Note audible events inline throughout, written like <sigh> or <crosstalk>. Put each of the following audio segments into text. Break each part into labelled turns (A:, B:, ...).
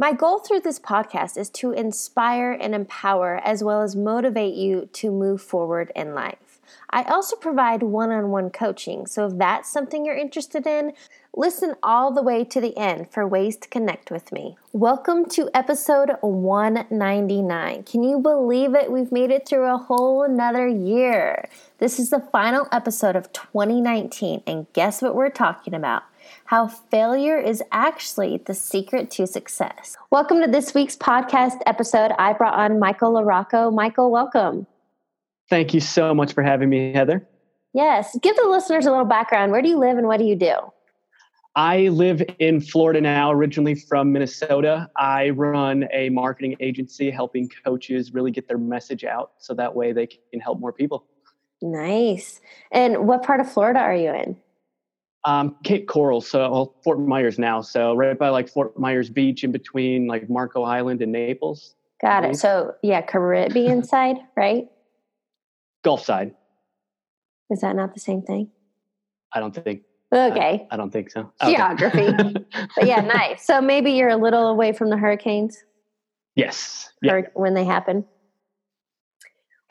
A: My goal through this podcast is to inspire and empower as well as motivate you to move forward in life. I also provide one on one coaching, so if that's something you're interested in, listen all the way to the end for ways to connect with me. Welcome to episode 199. Can you believe it? We've made it through a whole another year. This is the final episode of 2019, and guess what we're talking about? How failure is actually the secret to success. Welcome to this week's podcast episode. I brought on Michael LaRocco. Michael, welcome.
B: Thank you so much for having me, Heather.
A: Yes. Give the listeners a little background. Where do you live and what do you do?
B: I live in Florida now, originally from Minnesota. I run a marketing agency helping coaches really get their message out so that way they can help more people.
A: Nice. And what part of Florida are you in?
B: Um, Cape Coral, so well, Fort Myers now. So right by like Fort Myers Beach, in between like Marco Island and Naples.
A: Got it. So yeah, Caribbean <laughs> side, right?
B: Gulf side.
A: Is that not the same thing?
B: I don't think.
A: Okay.
B: I, I don't think so.
A: Geography.
B: Okay.
A: but yeah, <laughs> nice. So maybe you're a little away from the hurricanes.
B: Yes.
A: Yeah. When they happen.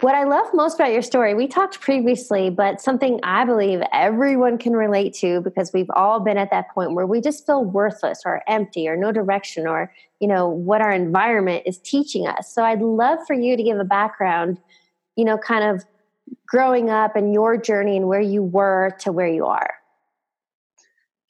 A: What I love most about your story, we talked previously, but something I believe everyone can relate to because we've all been at that point where we just feel worthless or empty or no direction or, you know, what our environment is teaching us. So I'd love for you to give a background, you know, kind of growing up and your journey and where you were to where you are.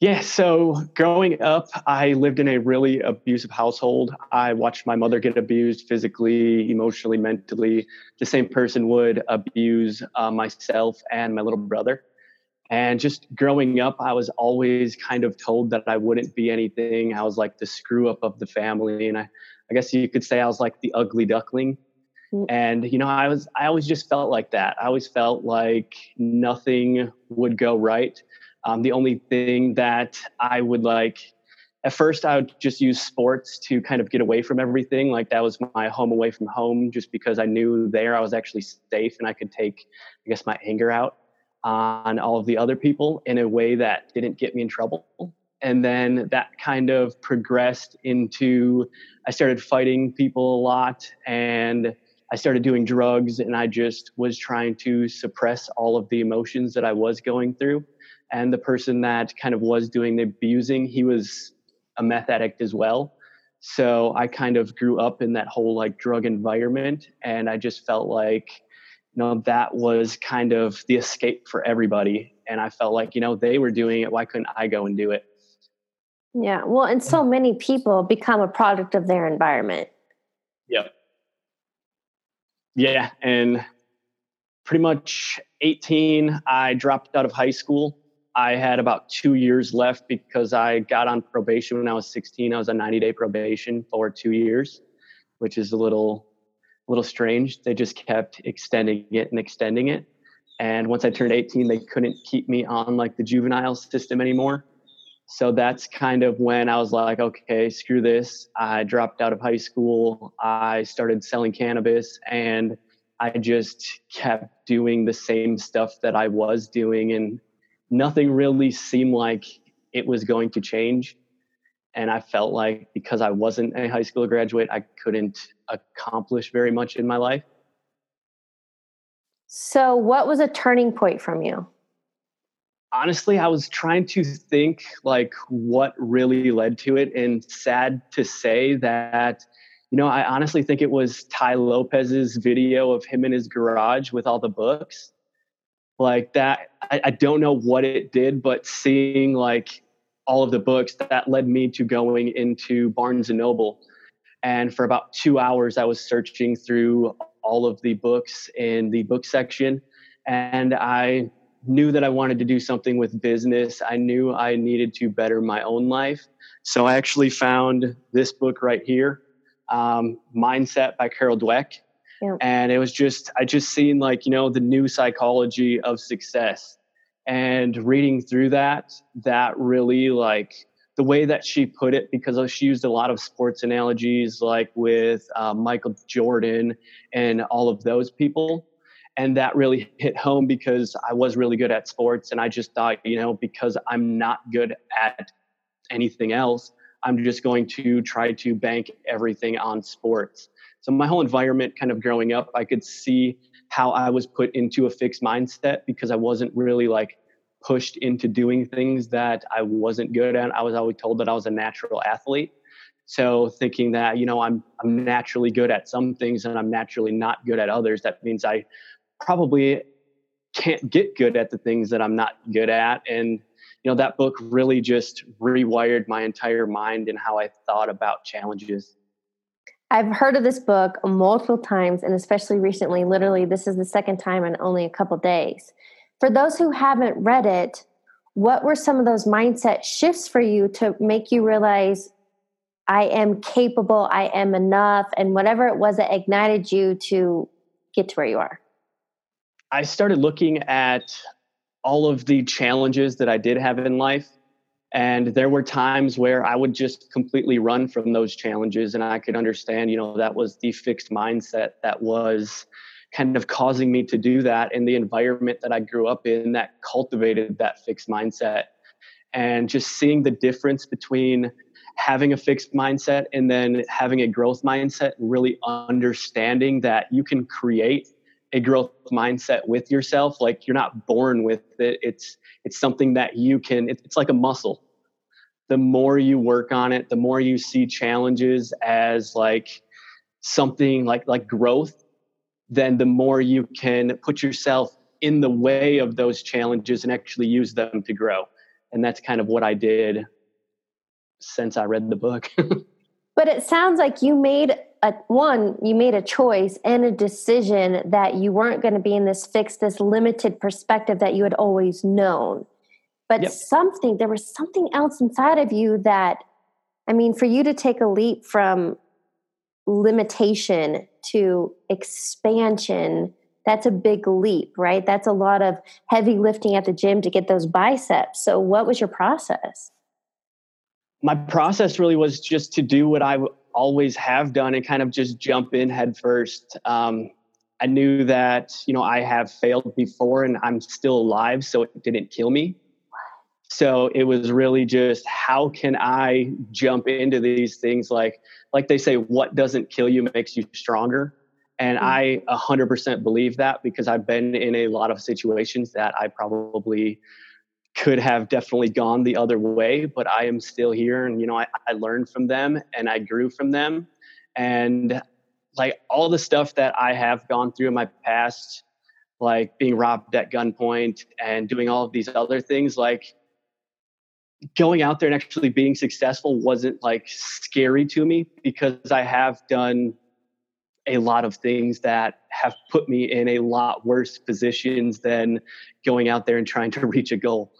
B: Yeah, so growing up, I lived in a really abusive household. I watched my mother get abused physically, emotionally, mentally. The same person would abuse uh, myself and my little brother. And just growing up, I was always kind of told that I wouldn't be anything. I was like the screw up of the family. And I, I guess you could say I was like the ugly duckling. Mm. And, you know, I was, I always just felt like that. I always felt like nothing would go right um, the only thing that I would like, at first, I would just use sports to kind of get away from everything. Like that was my home away from home, just because I knew there I was actually safe and I could take, I guess, my anger out on all of the other people in a way that didn't get me in trouble. And then that kind of progressed into I started fighting people a lot and I started doing drugs and I just was trying to suppress all of the emotions that I was going through and the person that kind of was doing the abusing he was a meth addict as well. So i kind of grew up in that whole like drug environment and i just felt like you know that was kind of the escape for everybody. And i felt like you know they were doing it why couldn't i go and do it?
A: Yeah well and so many people become a product of their environment.
B: Yep. Yeah and pretty much 18 i dropped out of high school I had about two years left because I got on probation when I was 16. I was on 90 day probation for two years, which is a little, little strange. They just kept extending it and extending it. And once I turned 18, they couldn't keep me on like the juvenile system anymore. So that's kind of when I was like, okay, screw this. I dropped out of high school. I started selling cannabis and I just kept doing the same stuff that I was doing. And nothing really seemed like it was going to change. And I felt like because I wasn't a high school graduate, I couldn't accomplish very much in my life.
A: So, what was a turning point from you?
B: Honestly, I was trying to think like what really led to it. And sad to say that, you know, I honestly think it was Tai Lopez's video of him in his garage with all the books like that I, I don't know what it did but seeing like all of the books that led me to going into barnes and noble. And for about two hours i was searching through all of the books in the book section. And i knew that i wanted to do something with business. I knew i needed to better my own life. So i actually found this book right here um, mindset by carol dweck Yeah. And it was just, I just seen like, you know, the new psychology of success. And reading through that, that really like the way that she put it, because she used a lot of sports analogies like with uh, Michael Jordan and all of those people. And that really hit home because I was really good at sports. And I just thought, you know, because I'm not good at anything else, I'm just going to try to bank everything on sports. So my whole environment kind of growing up, I could see how I was put into a fixed mindset because I wasn't really like pushed into doing things that I wasn't good at. I was always told that I was a natural athlete. So thinking that, you know, I'm I'm naturally good at some things and I'm naturally not good at others, that means I probably can't get good at the things that I'm not good at. And you know, that book really just rewired my entire mind and how I thought about challenges.
A: I've heard of this book multiple times, and especially recently. Literally, this is the second time in only a couple days. For those who haven't read it, what were some of those mindset shifts for you to make you realize I am capable, I am enough, and whatever it was that ignited you to get to where you are?
B: I started looking at all of the challenges that I did have in life and there were times where I would just completely run from those challenges. And I could understand, you know, that was the fixed mindset that was kind of causing me to do that in the environment that I grew up in that cultivated that fixed mindset. And just seeing the difference between having a fixed mindset and then having a growth mindset, and really understanding that you can create a growth mindset with yourself like you're not born with it. It's it's something that you can it's like a muscle. The more you work on it the more you see challenges as like something like like growth then the more you can put yourself in the way of those challenges and actually use them to grow. And that's kind of what i did since i read the book. <laughs>
A: But it sounds like you made a one you made a choice and a decision that you weren't going to be in this fixed this limited perspective that you had always known. But yep. something there was something else inside of you that i mean for you to take a leap from limitation to expansion that's a big leap right? That's a lot of heavy lifting at the gym to get those biceps. So what was your process?
B: My process really was just to do what I always have done and kind of just jump in head first. Um, I knew that, you know, I have failed before and I'm still alive, so it didn't kill me. So it was really just how can I jump into these things like like they say what doesn't kill you makes you stronger. And mm-hmm. I 100% believe that because I've been in a lot of situations that I probably could have definitely gone the other way, but I am still here. And, you know, I, I learned from them and I grew from them. And like all the stuff that I have gone through in my past, like being robbed at gunpoint and doing all of these other things, like going out there and actually being successful wasn't like scary to me because I have done a lot of things that have put me in a lot worse positions than going out there and trying to <laughs> reach a goal.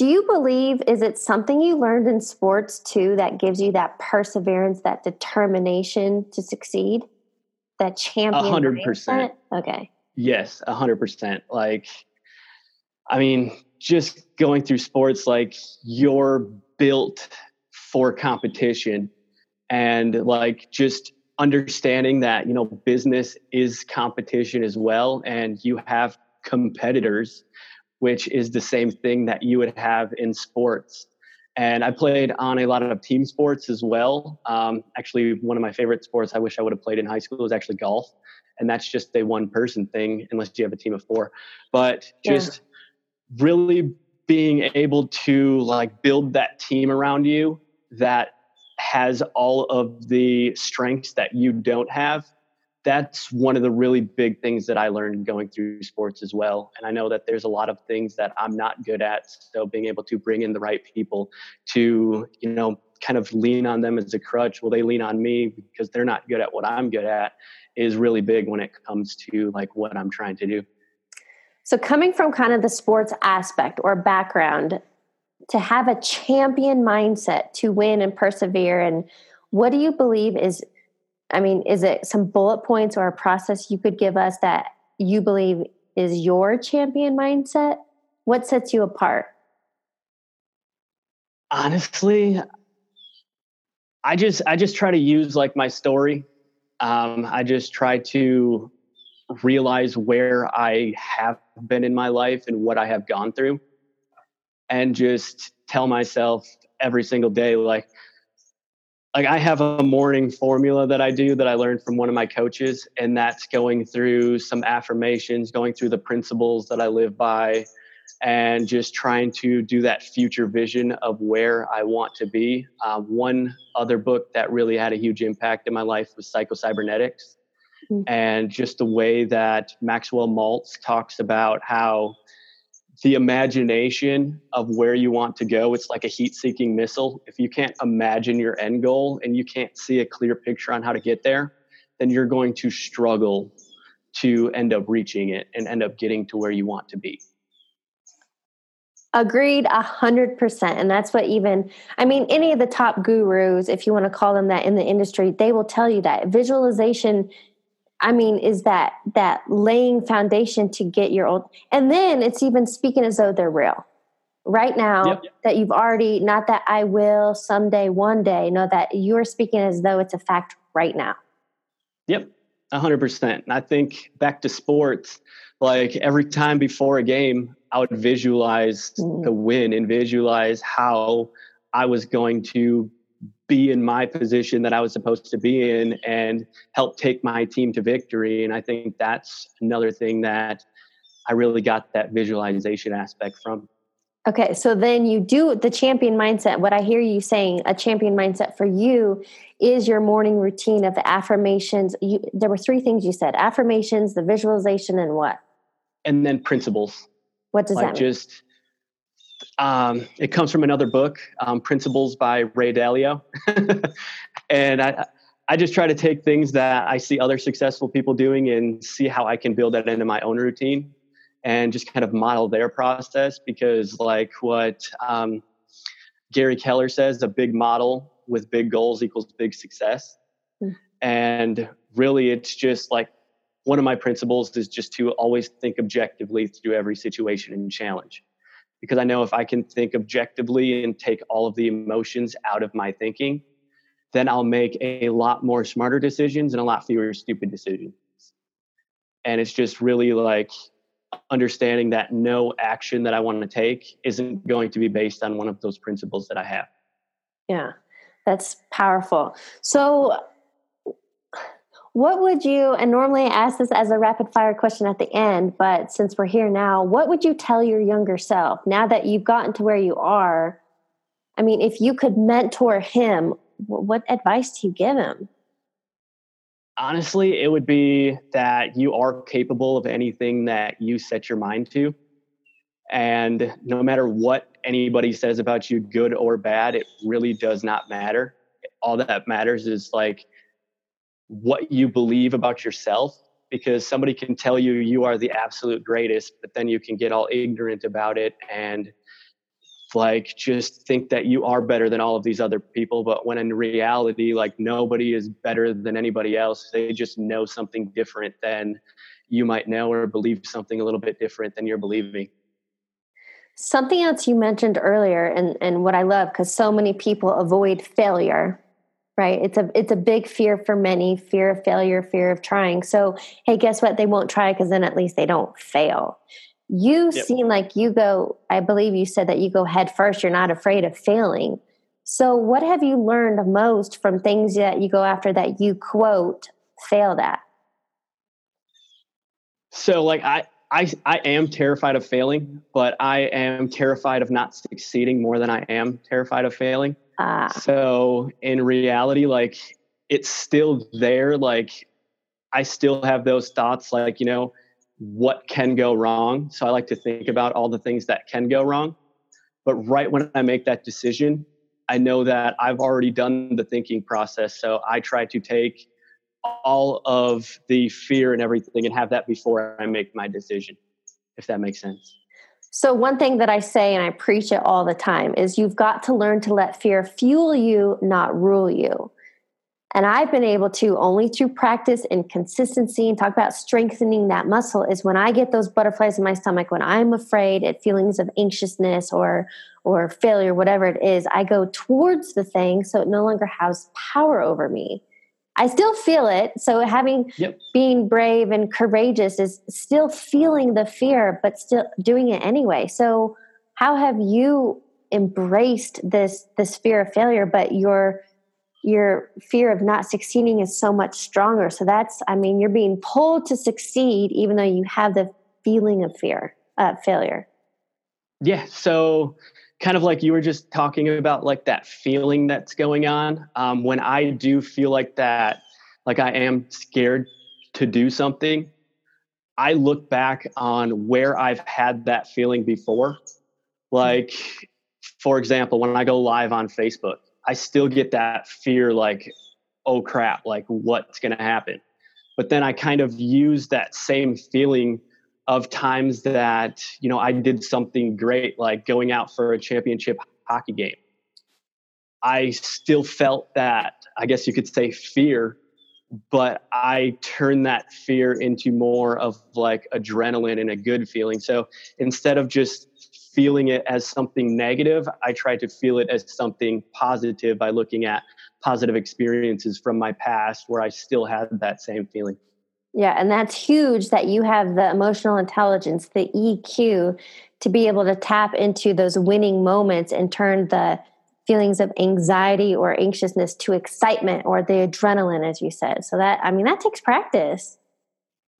A: Do you believe is it something you learned in sports too that gives you that perseverance, that determination to succeed? That champion.
B: A hundred percent.
A: Okay.
B: Yes, a hundred percent. Like, I mean, just going through sports, like you're built for competition, and like just understanding that you know business is competition as well, and you have competitors which is the same thing that you would have in sports. And I played on a lot of team sports as well. Um, actually, one of my favorite sports I wish I would have played in high school was actually golf. And that's just a one person thing, unless you have a team of four. But just yeah. really being able to like build that team around you that has all of the strengths that you don't have that's one of the really big things that I learned going through sports as well. And I know that there's a lot of things that I'm not good at. So being able to bring in the right people to, you know, kind of lean on them as a crutch, will they lean on me because they're not good at what I'm good at is really big when it comes to like what I'm trying to do.
A: So coming from kind of the sports aspect or background to have a champion mindset to win and persevere and what do you believe is I mean, is it some bullet points or a process you could give us that you believe is your champion mindset? What sets you apart?
B: Honestly, I just I just try to use like my story. Um, I just try to realize where I have been in my life and what I have gone through, and just tell myself every single day like like I have a morning formula that I do that I learned from one of my coaches, and that's going through some affirmations, going through the principles that I live by, and just trying to do that future vision of where I want to be. Uh, one other book that really had a huge impact in my life was Psycho Cybernetics, mm-hmm. and just the way that Maxwell Maltz talks about how the imagination of where you want to go. It's like a heat seeking missile. If you can't imagine your end goal and you can't see a clear picture on how to get there then you're going to struggle to end up reaching it and end up getting to where you want to be.
A: Agreed a hundred percent. And that's what even i mean any of the top gurus if you want to call them that in the industry they will tell you that visualization I mean, is that that laying foundation to get your old, and then it's even speaking as though they're real. Right now, yep. that you've already not that I will someday, one day. No, that you're speaking as though it's a fact right now.
B: Yep, hundred percent. And I think back to sports, like every time before a game, I would visualize mm. the win and visualize how I was going to be in my position that I was supposed to be in and help take my team to victory. And I think that's another thing that I really got that visualization aspect from.
A: Okay, so then you do the champion mindset. What I hear you saying, a champion mindset for you is your morning routine of affirmations. You, there were three things you said affirmations, the visualization, and what?
B: And then principles.
A: What does like that
B: mean? Just um, it comes from another book, um, Principles by Ray Dalio. <laughs> and I, I just try to take things that I see other successful people doing and see how I can build that into my own routine and just kind of model their process because, like what um, Gary Keller says, a big model with big goals equals big success. Mm. And really, it's just like one of my principles is just to always think objectively through every situation and challenge because I know if I can think objectively and take all of the emotions out of my thinking, then I'll make a lot more smarter decisions and a lot fewer stupid decisions. And it's just really like understanding that no action that I want to take isn't going to be based on one of those principles that I have.
A: Yeah, that's powerful. So, what would you, and normally I ask this as a rapid fire question at the end, but since we're here now, what would you tell your younger self now that you've gotten to where you are? I mean, if you could mentor him, what advice do you give him?
B: Honestly, it would be that you are capable of anything that you set your mind to. And no matter what anybody says about you, good or bad, it really does not matter. All that matters is like, what you believe about yourself because somebody can tell you you are the absolute greatest but then you can get all ignorant about it and like just think that you are better than all of these other people but when in reality like nobody is better than anybody else. They just know something different than you might know or believe something a little bit different than you're believing.
A: Something else you mentioned earlier and and what i love because so many people avoid failure right? It's a it's a big fear for many fear of failure fear of trying. So hey guess what? They won't try because then at least they don't fail. You yep. seem like you go i believe you said that you go head first. You're not afraid of failing. So what have you learned most from things that you go after that you quote failed at?
B: So like i I, I am terrified of failing, but I am terrified of not succeeding more than I am terrified of failing. Ah. So in reality, like it's still there. Like I still have those thoughts, like, you know, what can go wrong. So I like to think about all the things that can go wrong. But right when I make that decision, I know that I've already done the thinking process. So I try to take all of the fear and everything and have that before I make my decision, if that makes sense.
A: So, one thing that I say and I preach it all the time is you've got to learn to let fear fuel you, not rule you. And I've been able to only through practice and consistency and talk about strengthening that muscle is when I get those butterflies in my stomach, when I'm afraid at feelings of anxiousness or or failure, whatever it is, I go towards the thing so it no longer has power over me. I still feel it. So having yep. being brave and courageous is still feeling the fear, but still doing it anyway. So how have you embraced this this fear of failure, but your your fear of not succeeding is so much stronger. So that's, I mean, you're being pulled to succeed even though you have the feeling of fear, uh, failure.
B: Yeah. So, kind of like you were just talking about, like that feeling that's going on. Um, when I do feel like that, like I am scared to do something, I look back on where I've had that feeling before. Like, for example, when I go live on Facebook, I still get that fear like, oh crap, like what's going to happen? But then I kind of use that same feeling of times that, you know, I did something great, like going out for a championship hockey game. I still felt that, I guess you could say, fear, but I turned that fear into more of like adrenaline and a good feeling. So instead of just feeling it as something negative, I try to feel it as something positive by looking at positive experiences from my past where I still had that same feeling.
A: Yeah, and that's huge that you have the emotional intelligence, the EQ, to be able to tap into those winning moments and turn the feelings of anxiety or anxiousness to excitement or the adrenaline, as you said. So that, I mean, that takes practice.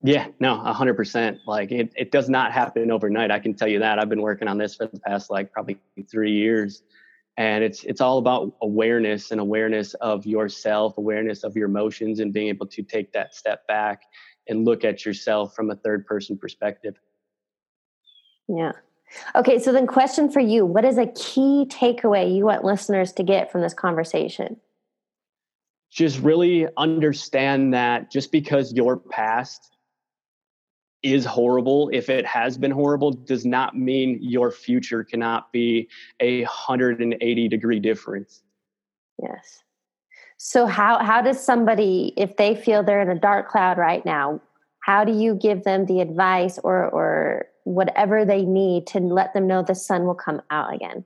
B: Yeah, no, a hundred percent. Like it, it does not happen overnight. I can tell you that. I've been working on this for the past like probably three years. And it's it's all about awareness and awareness of yourself, awareness of your emotions, and being able to take that step back and look at yourself from a third person perspective.
A: Yeah. Okay, so then question for you. What is a key takeaway you want listeners to get from this conversation?
B: Just really understand that just because your past is horrible, if it has been horrible, does not mean your future cannot be a 180 degree difference.
A: Yes. So how how does somebody if they feel they're in a dark cloud right now, how do you give them the advice or or whatever they need to let them know the sun will come out again?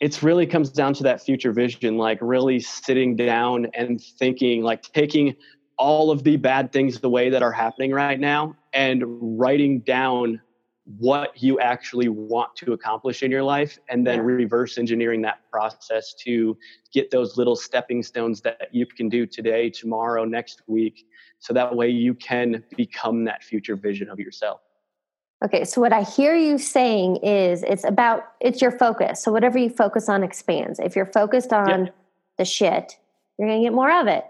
B: It's really comes down to that future vision, like really sitting down and thinking, like taking all of the bad things the way that are happening right now and writing down what you actually want to accomplish in your life and then yeah. reverse engineering that process to get those little stepping stones that you can do today tomorrow next week so that way you can become that future vision of yourself
A: okay so what i hear you saying is it's about it's your focus so whatever you focus on expands if you're focused on yeah. the shit you're going to get more of it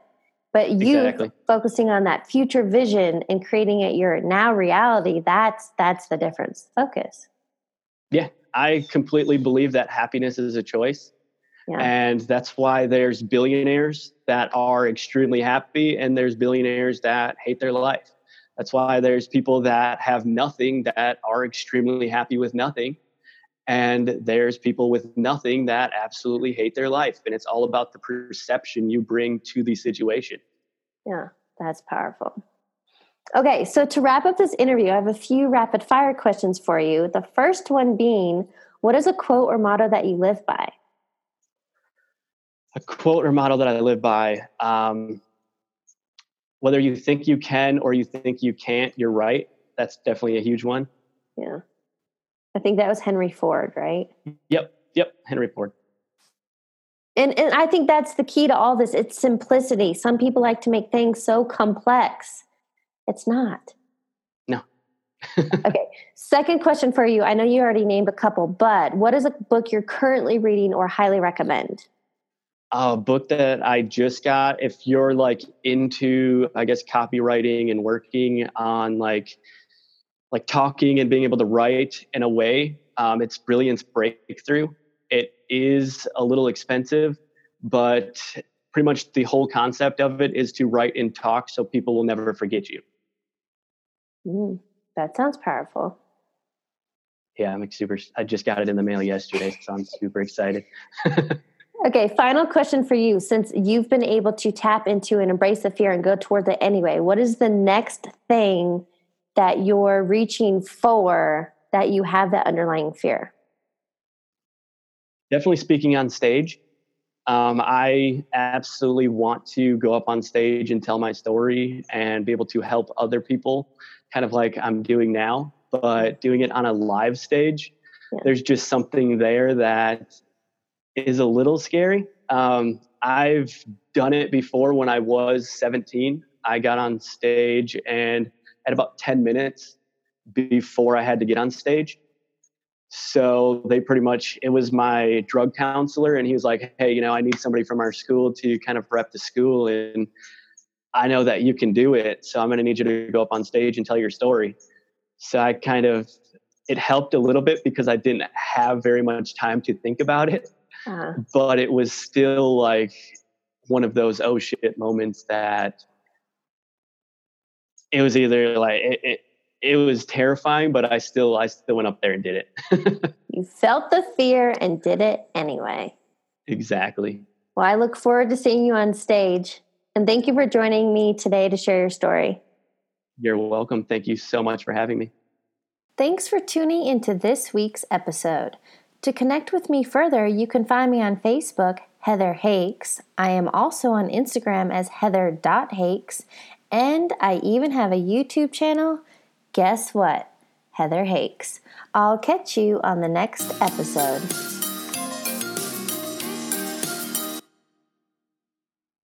A: but you exactly. focusing on that future vision and creating it your now reality that's that's the difference. Focus.
B: Yeah i completely believe that happiness is a choice. Yeah. and that's why there's billionaires that are extremely happy and there's billionaires that hate their life. That's why there's people that have nothing that are extremely happy with nothing and there's people with nothing that absolutely hate their life. And it's all about the perception you bring to the situation.
A: Yeah, that's powerful. Okay, so to wrap up this interview, I have a few rapid fire questions for you. The first one being what is a quote or motto that you live by?
B: A quote or motto that I live by um, whether you think you can or you think you can't, you're right. That's definitely a huge one.
A: Yeah. I think that was Henry Ford, right?
B: Yep, yep, Henry Ford.
A: And, and I think that's the key to all this. It's simplicity. Some people like to make things so complex. It's not.
B: No. <laughs>
A: okay. Second question for you. I know you already named a couple, but what is a book you're currently reading or highly recommend?
B: A book that I just got. If you're like into, I guess, copywriting and working on like like talking and being able to write in a way. Um, it's Brilliance Breakthrough. It is a little expensive, but pretty much the whole concept of it is to write and talk so people will never forget you.
A: Mm, that sounds powerful.
B: Yeah, I'm super. I just got it in the mail yesterday, so I'm super excited. <laughs>
A: Okay, final question for you. Since you've been able to tap into and embrace the fear and go towards it anyway, what is the next thing that you're reaching for that you have that underlying fear?
B: Definitely speaking on stage. Um, I absolutely want to go up on stage and tell my story and be able to help other people, kind of like I'm doing now, but doing it on a live stage. Yeah. There's just something there that is a little scary. Um, I've done it before when I was 17. I got on stage and at about 10 minutes before I had to get on stage. So they pretty much, it was my drug counselor, and he was like, Hey, you know, I need somebody from our school to kind of rep the school. And I know that you can do it. So I'm going to need you to go up on stage and tell your story. So I kind of, it helped a little bit because I didn't have very much time to think about it uh-huh. but it was still like one of those oh shit moments that it was either like it, it, it was terrifying but i still i still went up there and did it. <laughs>
A: You felt the fear and did it anyway.
B: Exactly.
A: Well i look forward to seeing you on stage and thank you for joining me today to share your story.
B: You're welcome. Thank you so much for having me.
A: Thanks for tuning into this week's episode. To connect with me further, you can find me on Facebook, Heather Hakes. I am also on Instagram as heather.hakes, and I even have a YouTube channel. Guess what? Heather Hakes. I'll catch you on the next episode.